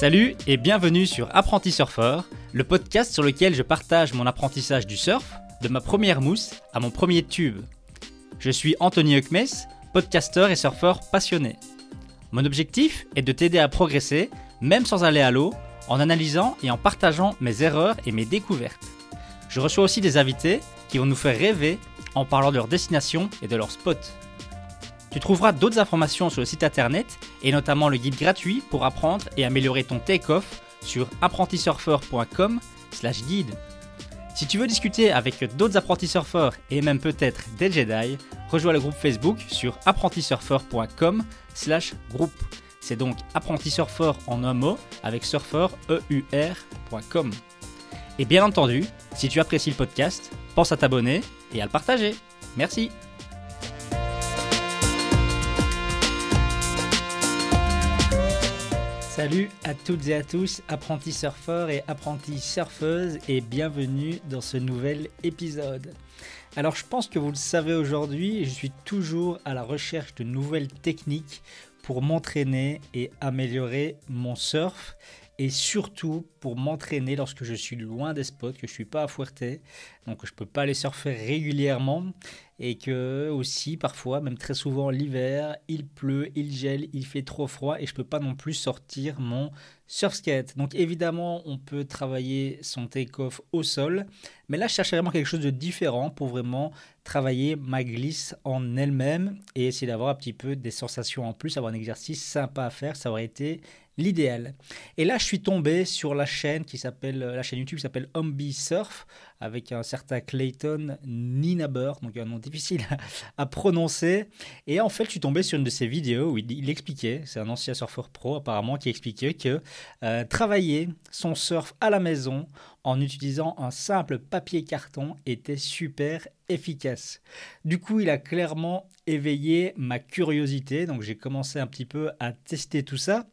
Salut et bienvenue sur Apprenti Surfeur, le podcast sur lequel je partage mon apprentissage du surf, de ma première mousse à mon premier tube. Je suis Anthony Huckmes, podcasteur et surfeur passionné. Mon objectif est de t'aider à progresser, même sans aller à l'eau, en analysant et en partageant mes erreurs et mes découvertes. Je reçois aussi des invités qui vont nous faire rêver en parlant de leur destination et de leur spot. Tu trouveras d'autres informations sur le site internet et notamment le guide gratuit pour apprendre et améliorer ton take-off sur apprentisurfer.com/guide. Si tu veux discuter avec d'autres apprentis surfeurs et même peut-être des Jedi, rejoins le groupe Facebook sur apprentisurfer.com/groupe. C'est donc apprentisurfer en un mot avec surfer.eur.com. Et bien entendu, si tu apprécies le podcast, pense à t'abonner et à le partager. Merci. Salut à toutes et à tous, apprentis surfeurs et apprentis surfeuses, et bienvenue dans ce nouvel épisode. Alors je pense que vous le savez aujourd'hui, je suis toujours à la recherche de nouvelles techniques pour m'entraîner et améliorer mon surf et surtout pour m'entraîner lorsque je suis loin des spots, que je suis pas à Fuerte, donc je peux pas aller surfer régulièrement et que aussi parfois, même très souvent l'hiver, il pleut, il gèle, il fait trop froid et je peux pas non plus sortir mon surf skate. Donc évidemment, on peut travailler son take-off au sol, mais là je cherche vraiment quelque chose de différent pour vraiment travailler ma glisse en elle-même et essayer d'avoir un petit peu des sensations en plus, avoir un exercice sympa à faire, ça aurait été l'idéal. Et là, je suis tombé sur la chaîne qui s'appelle la chaîne YouTube qui s'appelle Humby Surf avec un certain Clayton Ninaber, donc un nom difficile à prononcer. Et en fait, je suis tombé sur une de ses vidéos où il, expliquait, c'est un ancien surfeur pro apparemment, qui expliquait que euh, travailler son surf à la maison en utilisant un simple papier carton était super efficace. Du coup, il a clairement éveillé ma curiosité, donc j'ai commencé un petit peu à tester tout ça.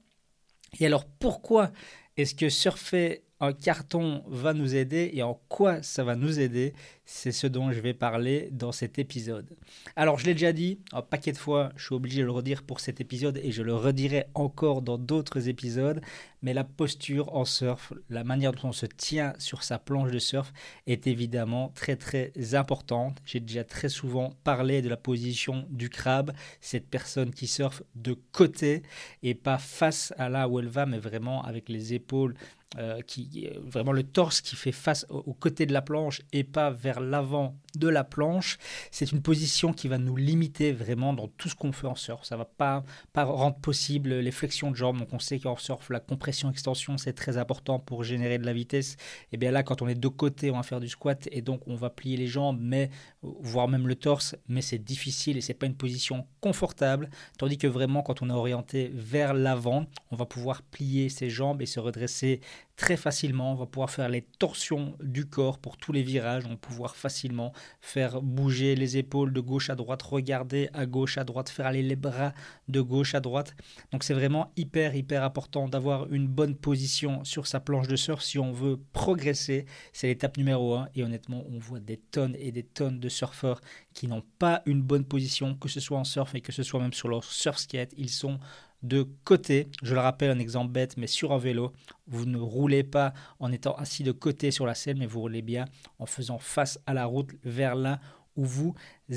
Et alors pourquoi est-ce que surfer un carton va nous aider et en quoi ça va nous aider C'est ce dont je vais parler dans cet épisode. Alors je l'ai déjà dit un paquet de fois, je suis obligé de le redire pour cet épisode et je le redirai encore dans d'autres épisodes, mais la posture en surf, la manière dont on se tient sur sa planche de surf est évidemment très très importante. J'ai déjà très souvent parlé de la position du crabe, cette personne qui surfe de côté et pas face à là où elle va, mais vraiment avec les épaules euh, qui vraiment le torse qui fait face au, côté de la planche et pas vers l'avant de la planche. C'est une position qui va nous limiter vraiment dans tout ce qu'on fait en surf. Ça va pas pas rendre possible les flexions de jambes. Donc on sait qu'en surf la compression extension c'est très important pour générer de la vitesse. Et bien là quand on est de côté on va faire du squat et donc on va plier les jambes mais voire même le torse mais c'est difficile et c'est pas une position confortable. Tandis que vraiment quand on est orienté vers l'avant on va pouvoir plier ses jambes et se redresser très facilement. On va pouvoir faire les torsions du corps pour tous les virages. On va pouvoir facilement faire bouger les épaules de gauche à droite, regarder à gauche à droite, faire aller les bras de gauche à droite. Donc c'est vraiment hyper hyper important d'avoir une bonne position sur sa planche de surf si on veut progresser. C'est l'étape numéro 1 et honnêtement on voit des tonnes et des tonnes de surfeurs qui n'ont pas une bonne position, que ce soit en surf et que ce soit même sur leur surf skate. Ils sont de côté. Je le rappelle, un exemple bête, mais sur un vélo, vous ne roulez pas en étant assis de côté sur la selle, mais vous roulez bien en faisant face à la route vers là où vous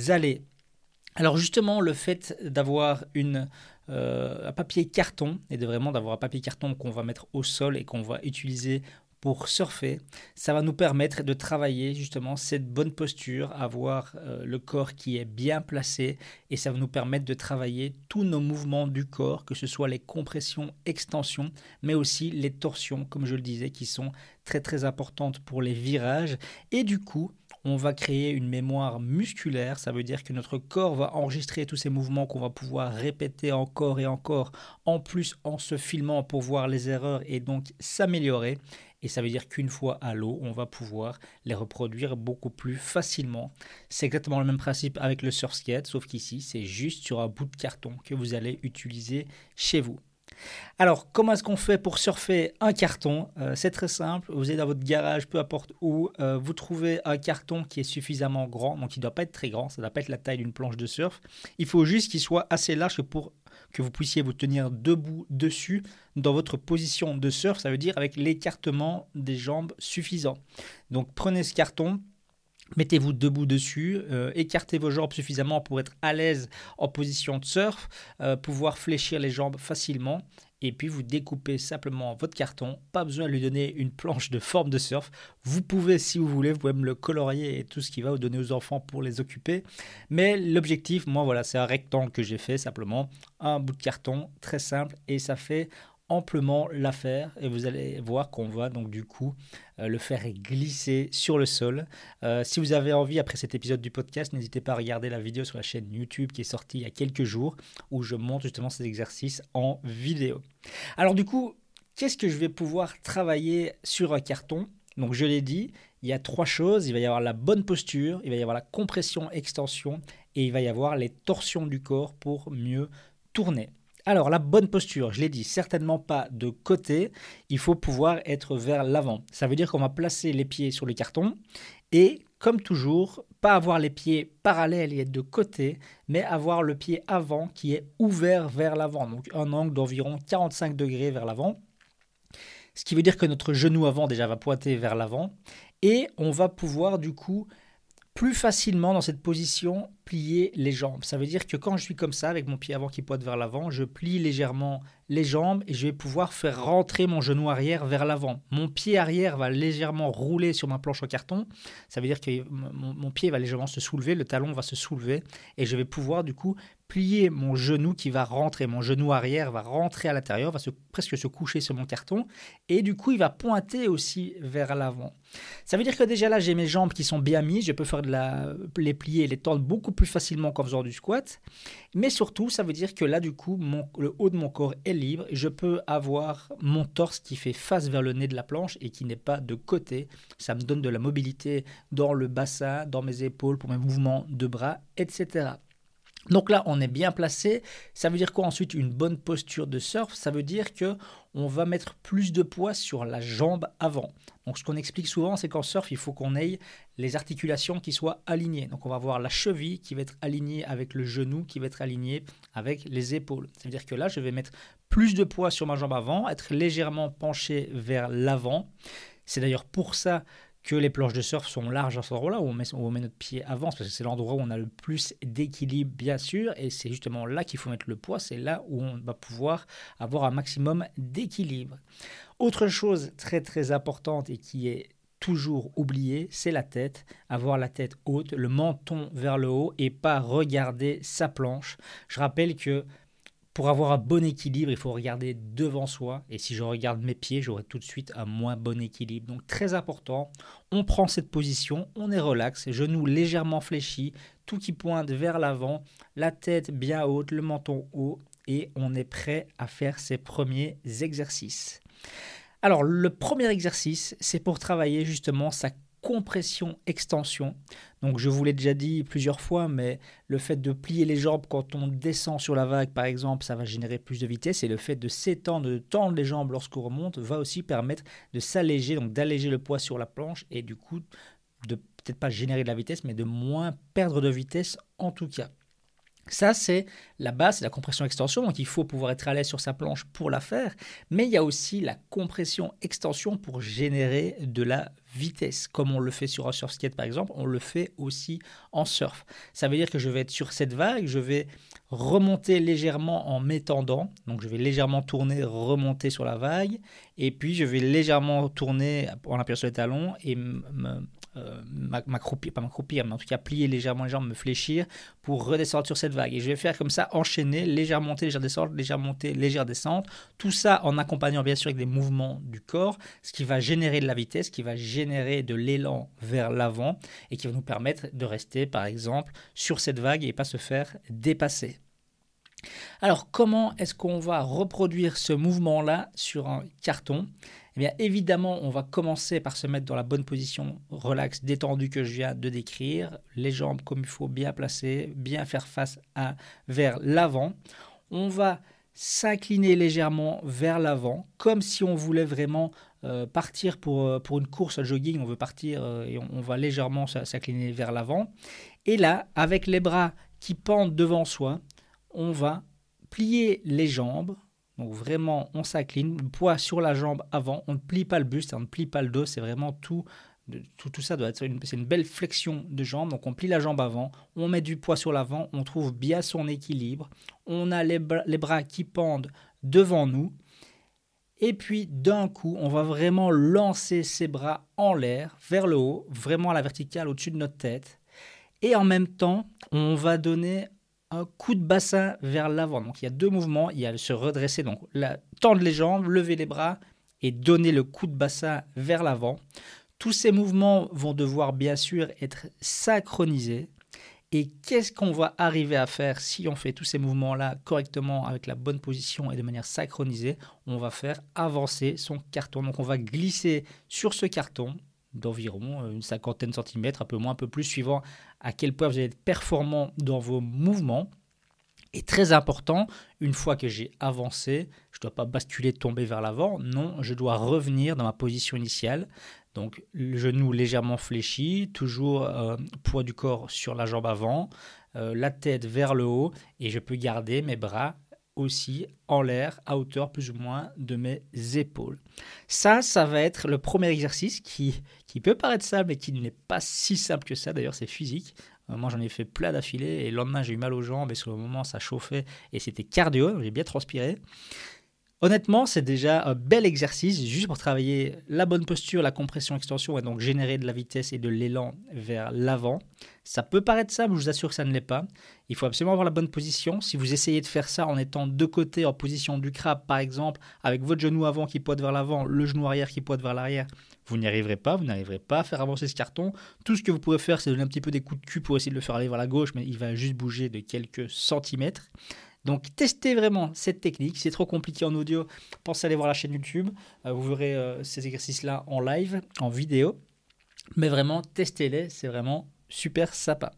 allez. Alors justement, le fait d'avoir euh, un papier carton et de vraiment d'avoir un papier carton qu'on va mettre au sol et qu'on va utiliser pour surfer, ça va nous permettre de travailler justement cette bonne posture, avoir euh, le corps qui est bien placé et ça va nous permettre de travailler tous nos mouvements du corps, que ce soit les compressions, extensions, mais aussi les torsions, comme je le disais, qui sont très très importantes pour les virages. Et du coup, on va créer une mémoire musculaire, ça veut dire que notre corps va enregistrer tous ces mouvements qu'on va pouvoir répéter encore et encore, en plus en se filmant pour voir les erreurs et donc s'améliorer. Et ça veut dire qu'une fois à l'eau, on va pouvoir les reproduire beaucoup plus facilement. C'est exactement le même principe avec le surf skate, sauf qu'ici, c'est juste sur un bout de carton que vous allez utiliser chez vous. Alors, comment est-ce qu'on fait pour surfer un carton? Euh, C'est très simple. Vous êtes dans votre garage, peu importe où, euh, vous trouvez un carton qui est suffisamment grand, donc il ne doit pas être très grand, ça ne doit pas être la taille d'une planche de surf. Il faut juste qu'il soit assez large pour que vous puissiez vous tenir debout dessus dans votre position de surf, ça veut dire avec l'écartement des jambes suffisant. Donc prenez ce carton, Mettez-vous debout dessus, euh, écartez vos jambes suffisamment pour être à l'aise en position de surf, euh, pouvoir fléchir les jambes facilement. Et puis vous découpez simplement votre carton, pas besoin de lui donner une planche de forme de surf. Vous pouvez, si vous voulez, vous pouvez le colorier et tout ce qui va vous donner aux enfants pour les occuper. Mais l'objectif, moi voilà, c'est un rectangle que j'ai fait simplement, un bout de carton très simple et ça fait amplement l'affaire et vous allez voir qu'on va donc du coup euh, le faire glisser sur le sol. Euh, si vous avez envie après cet épisode du podcast, n'hésitez pas à regarder la vidéo sur la chaîne YouTube qui est sortie il y a quelques jours où je montre justement ces exercices en vidéo. Alors du coup, qu'est-ce que je vais pouvoir travailler sur un carton? Donc je l'ai dit, il y a trois choses, il va y avoir la bonne posture, il va y avoir la compression extension et il va y avoir les torsions du corps pour mieux tourner. Alors, la bonne posture, je l'ai dit, certainement pas de côté, il faut pouvoir être vers l'avant. Ça veut dire qu'on va placer les pieds sur le carton et, comme toujours, pas avoir les pieds parallèles et être de côté, mais avoir le pied avant qui est ouvert vers l'avant, donc un angle d'environ 45 degrés vers l'avant. Ce qui veut dire que notre genou avant déjà va pointer vers l'avant et on va pouvoir du coup plus facilement dans cette position plier les jambes. Ça veut dire que quand je suis comme ça, avec mon pied avant qui pointe vers l'avant, je plie légèrement les jambes et je vais pouvoir faire rentrer mon genou arrière vers l'avant. Mon pied arrière va légèrement rouler sur ma planche en carton. Ça veut dire que mon, pied va légèrement se soulever, le talon va se soulever et je vais pouvoir du coup plier mon genou qui va rentrer, mon genou arrière va rentrer à l'intérieur, va se, presque se coucher sur mon carton, et du coup il va pointer aussi vers l'avant. Ça veut dire que déjà là j'ai mes jambes qui sont bien mises, je peux faire les plier et les tendre beaucoup facilement qu'en faisant du squat, mais surtout ça veut dire que là du coup mon, le haut de mon corps est libre, je peux avoir mon torse qui fait face vers le nez de la planche et qui n'est pas de côté, ça me donne de la mobilité dans le bassin, dans mes épaules, pour mes mouvements de bras, etc. Donc là, on est bien placé. Ça veut dire quoi ensuite Une bonne posture de surf, ça veut dire que on va mettre plus de poids sur la jambe avant. Donc ce qu'on explique souvent, c'est qu'en surf, il faut qu'on ait les articulations qui soient alignées. Donc on va avoir la cheville qui va être alignée avec le genou, qui va être aligné avec les épaules. Ça veut dire que là, je vais mettre plus de poids sur ma jambe avant, être légèrement penché vers l'avant. C'est d'ailleurs pour ça que les planches de surf sont larges à ce endroit-là, où, on met, notre pied avant, parce que c'est l'endroit où on a le plus d'équilibre, bien sûr, et c'est justement là qu'il faut mettre le poids, c'est là où on va pouvoir avoir un maximum d'équilibre. Autre chose très très importante et qui est toujours oubliée, c'est la tête, avoir la tête haute, le menton vers le haut et pas regarder sa planche. Je rappelle que pour avoir un bon équilibre, il faut regarder devant soi. Et si je regarde mes pieds, j'aurai tout de suite un moins bon équilibre. Donc très important, on prend cette position, on est relax, genoux légèrement fléchis, tout qui pointe vers l'avant, la tête bien haute, le menton haut, et on est prêt à faire ses premiers exercices. Alors le premier exercice, c'est pour travailler justement sa compression-extension. Donc je vous l'ai déjà dit plusieurs fois, mais le fait de plier les jambes quand on descend sur la vague, par exemple, ça va générer plus de vitesse. Et le fait de s'étendre, de tendre les jambes lorsqu'on remonte, va aussi permettre de s'alléger, donc d'alléger le poids sur la planche et du coup de peut-être pas générer de la vitesse, mais de moins perdre de vitesse en tout cas. Ça, c'est la base, c'est la compression-extension. Donc, il faut pouvoir être à l'aise sur sa planche pour la faire. Mais il y a aussi la compression-extension pour générer de la vitesse. Comme on le fait sur un surf skate, par exemple, on le fait aussi en surf. Ça veut dire que je vais être sur cette vague, je vais remonter légèrement en m'étendant. Donc, je vais légèrement tourner, remonter sur la vague. Et puis, je vais légèrement tourner en appuyant sur les talons et me euh, m'accroupir, pas m'accroupir, mais en tout cas plier légèrement les jambes, me fléchir pour redescendre sur cette vague. Et je vais faire comme ça, enchaîner, légère montée, légère descente, légère montée, légère descente. Tout ça en accompagnant bien sûr avec des mouvements du corps, ce qui va générer de la vitesse, qui va générer de l'élan vers l'avant et qui va nous permettre de rester par exemple sur cette vague et pas se faire dépasser. Alors comment est-ce qu'on va reproduire ce mouvement-là sur un carton? Eh évidemment, on va commencer par se mettre dans la bonne position relax, détendue que je viens de décrire, les jambes comme il faut bien placer, bien faire face à vers l'avant. On va s'incliner légèrement vers l'avant, comme si on voulait vraiment euh, partir pour, euh, pour une course à jogging, on veut partir euh, et on, va légèrement s'incliner vers l'avant. Et là, avec les bras qui pendent devant soi, on va plier les jambes. Donc vraiment, on s'incline, le poids sur la jambe avant, on ne plie pas le buste, on ne plie pas le dos, c'est vraiment tout tout, tout, ça doit être une, une belle flexion de jambe. Donc on plie la jambe avant, on met du poids sur l'avant, on trouve bien son équilibre. On a les, les bras qui pendent devant nous. Et puis d'un coup, on va vraiment lancer ses bras en l'air, vers le haut, vraiment à la verticale au-dessus de notre tête. Et en même temps, on va donner un coup de bassin vers l'avant. Donc il y a deux mouvements. Il y a se redresser, donc la, tendre les jambes, lever les bras et donner le coup de bassin vers l'avant. Tous ces mouvements vont devoir bien sûr être synchronisés. Et qu'est-ce qu'on va arriver à faire si on fait tous ces mouvements-là correctement, avec la bonne position et de manière synchronisée? On va faire avancer son carton. Donc on va glisser sur ce carton d'environ euh, une cinquantaine de centimètres, un peu moins, un peu plus, suivant à quel point vous allez être performant dans vos mouvements. Et très important, une fois que j'ai avancé, je ne dois pas basculer, tomber vers l'avant. Non, je dois revenir dans ma position initiale. Donc le genou légèrement fléchi, toujours euh, poids du corps sur la jambe avant, euh, la tête vers le haut et je peux garder mes bras aussi en l'air à hauteur plus ou moins de mes épaules. Ça, ça va être le premier exercice qui, qui peut paraître simple mais qui n'est pas si simple que ça. D'ailleurs, c'est physique. Euh, moi, j'en ai fait plein d'affilée et le lendemain, j'ai eu mal aux jambes et sur le moment, ça chauffait et c'était cardio. J'ai bien transpiré. Honnêtement, c'est déjà un bel exercice juste pour travailler la bonne posture, la compression, extension et donc générer de la vitesse et de l'élan vers l'avant. Ça peut paraître simple, je vous assure que ça ne l'est pas. Il faut absolument avoir la bonne position. Si vous essayez de faire ça en étant de côté, en position du crabe par exemple, avec votre genou avant qui pointe vers l'avant, le genou arrière qui pointe vers l'arrière, vous n'y arriverez pas. Vous n'arriverez pas à faire avancer ce carton. Tout ce que vous pouvez faire, c'est donner un petit peu des coups de cul pour essayer de le faire aller vers la gauche, mais il va juste bouger de quelques centimètres. Donc testez vraiment cette technique. c'est trop compliqué en audio, pensez à aller voir la chaîne YouTube. Euh, vous verrez euh, ces exercices-là en live, en vidéo. Mais vraiment, testez-les, c'est vraiment super sympa.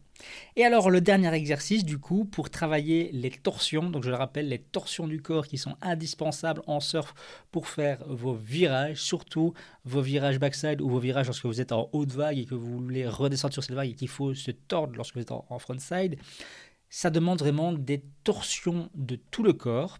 Et alors le dernier exercice du coup pour travailler les torsions, donc je le rappelle les torsions du corps qui sont indispensables en surf pour faire vos virages, surtout vos virages backside ou vos virages lorsque vous êtes en haute vague et que vous voulez redescendre sur cette vague et qu'il faut se tordre lorsque vous êtes en frontside ça demande vraiment des torsions de tout le corps.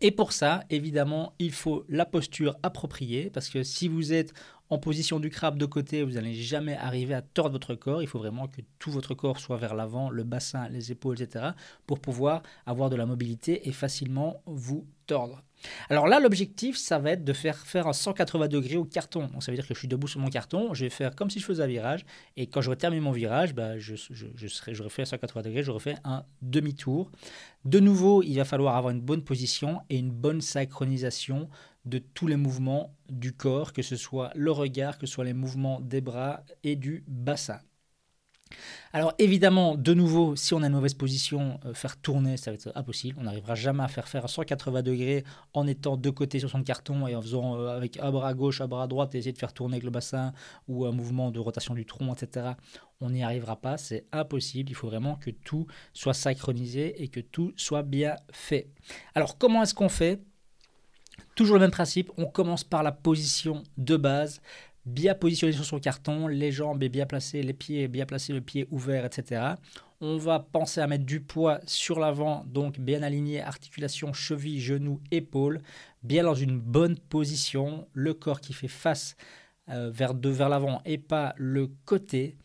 Et pour ça, évidemment, il faut la posture appropriée, parce que si vous êtes en position du crabe de côté, vous n'allez jamais arriver à tordre votre corps. Il faut vraiment que tout votre corps soit vers l'avant, le bassin, les épaules, etc., pour pouvoir avoir de la mobilité et facilement vous Alors là, l'objectif, ça va être de faire faire un 180 degrés au carton. Donc ça veut dire que je suis debout sur mon carton, je vais faire comme si je faisais un virage, et quand j'aurai terminé mon virage, bah, je, je, j'aurai fait un 180 degrés, j'aurai fait un demi-tour. De nouveau, il va falloir avoir une bonne position et une bonne synchronisation de tous les mouvements du corps, que ce soit le regard, que ce soit les mouvements des bras et du bassin. Alors évidemment, de nouveau, si on a une mauvaise position, euh, faire tourner, ça va être impossible. On n'arrivera jamais à faire faire à 180 degrés en étant de côté sur son carton et en faisant euh, avec un bras gauche, un bras droite et essayer de faire tourner avec le bassin ou un mouvement de rotation du tronc, etc. On n'y arrivera pas, c'est impossible. Il faut vraiment que tout soit synchronisé et que tout soit bien fait. Alors comment est-ce qu'on fait? Toujours le même principe, on commence par la position de base bien positionné sur son carton, les jambes bien placées, les pieds bien placés, le pied ouvert, etc. On va penser à mettre du poids sur l'avant, donc bien aligné, articulation, cheville, genou, épaule, bien dans une bonne position, le corps qui fait face euh, vers, vers l'avant et pas le côté.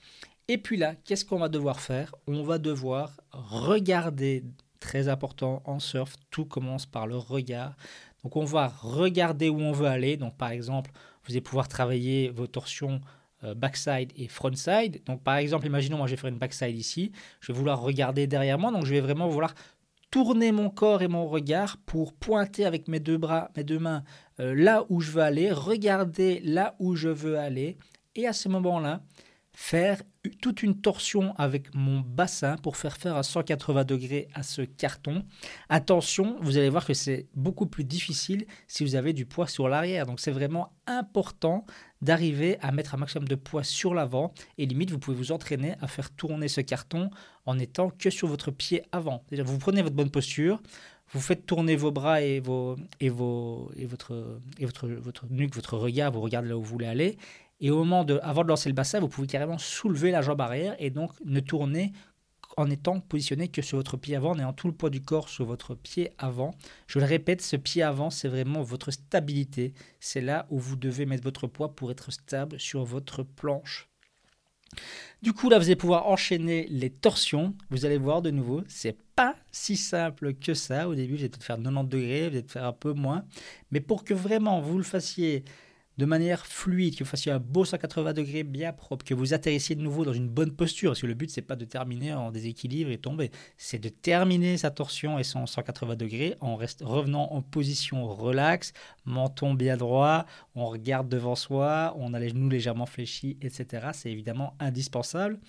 Et puis là, qu'est-ce qu'on va devoir faire? On va devoir regarder, très important en surf, tout commence par le regard. Donc on va regarder où on veut aller. Donc par exemple, vous allez pouvoir travailler vos torsions euh, backside et frontside. Donc par exemple, imaginons moi je vais faire une backside ici, je vais vouloir regarder derrière moi, donc je vais vraiment vouloir tourner mon corps et mon regard pour pointer avec mes deux bras, mes deux mains euh, là où je veux aller, regarder là où je veux aller, et à ce moment-là, faire toute une torsion avec mon bassin pour faire faire à 180 degrés à ce carton. Attention, vous allez voir que c'est beaucoup plus difficile si vous avez du poids sur l'arrière. Donc c'est vraiment important d'arriver à mettre un maximum de poids sur l'avant et limite vous pouvez vous entraîner à faire tourner ce carton en étant que sur votre pied avant. Vous prenez votre bonne posture, vous faites tourner vos bras et, vos, et, vos, et, votre, et votre, votre nuque, votre regard, vous regardez là où vous voulez aller. Et au moment de, avant de lancer le bassin, vous pouvez carrément soulever la jambe arrière et donc ne tourner en étant positionné que sur votre pied avant, en ayant tout le poids du corps sur votre pied avant. Je le répète, ce pied avant, c'est vraiment votre stabilité. C'est là où vous devez mettre votre poids pour être stable sur votre planche. Du coup, là, vous allez pouvoir enchaîner les torsions. Vous allez voir de nouveau, c'est pas si simple que ça. Au début, vous allez peut-être faire 90 degrés, vous allez peut-être faire un peu moins. Mais pour que vraiment vous le fassiez de manière fluide, que vous fassiez un beau 180 degrés bien propre, que vous atterrissiez de nouveau dans une bonne posture, parce que le but c'est pas de terminer en déséquilibre et tomber, c'est de terminer sa torsion et son 180 degrés en revenant en position relaxe, menton bien droit, on regarde devant soi, on a les genoux légèrement fléchis, etc. C'est évidemment indispensable.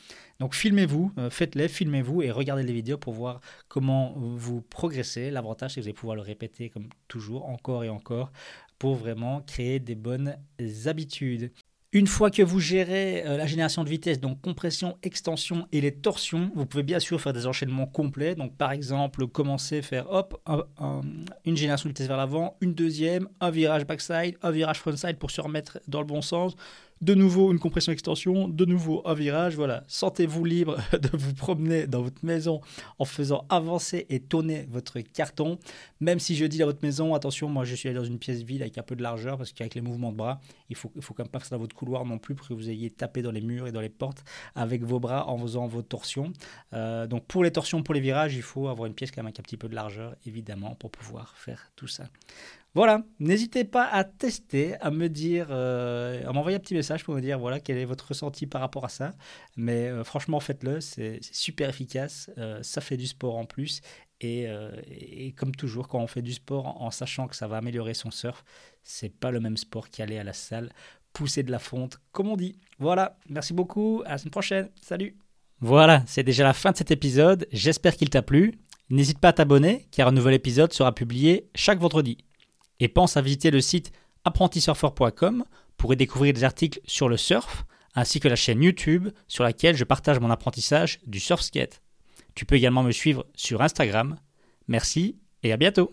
Donc filmez-vous, euh, faites-les, filmez-vous et regardez les vidéos pour voir comment vous progressez. L'avantage c'est que vous allez pouvoir le répéter comme toujours, encore et encore, vraiment créer des bonnes habitudes. Une fois que vous gérez euh, la génération de vitesse, donc compression, extension et les torsions, vous pouvez bien sûr faire des enchaînements complets. Donc par exemple, commencer, faire hop, une génération de vitesse vers l'avant, une deuxième, un virage backside, un virage frontside pour se remettre dans le bon sens, de nouveau une compression extension, de nouveau un virage, voilà. Sentez-vous libre de vous promener dans votre maison en faisant avancer et tourner votre carton. Même si je dis dans votre maison, attention, moi je suis allé dans une pièce vide avec un peu de largeur parce qu'avec les mouvements de bras, il faut, il faut quand même pas faire ça dans votre couloir non plus pour que vous ayez tapé dans les murs et dans les portes avec vos bras en faisant vos torsions. Euh, donc pour les torsions, pour les virages, il faut avoir une pièce quand même avec un petit peu de largeur évidemment pour pouvoir faire tout ça. Voilà, n'hésitez pas à tester, à me dire, euh, à m'envoyer un petit message pour me dire voilà quel est votre ressenti par rapport à ça. Mais euh, franchement, faites-le, c'est super efficace, euh, ça fait du sport en plus. Et, comme toujours, quand on fait du sport en, sachant que ça va améliorer son surf, c'est pas le même sport qu'aller à la salle, pousser de la fonte, comme on dit. Voilà, merci beaucoup, à la semaine prochaine, salut. Voilà, c'est déjà la fin de cet épisode. J'espère qu'il t'a plu. N'hésite pas à t'abonner car un nouvel épisode sera publié chaque vendredi et pense à visiter le site apprentisurfer.com pour y découvrir des articles sur le surf, ainsi que la chaîne YouTube sur laquelle je partage mon apprentissage du surf skate. Tu peux également me suivre sur Instagram. Merci et à bientôt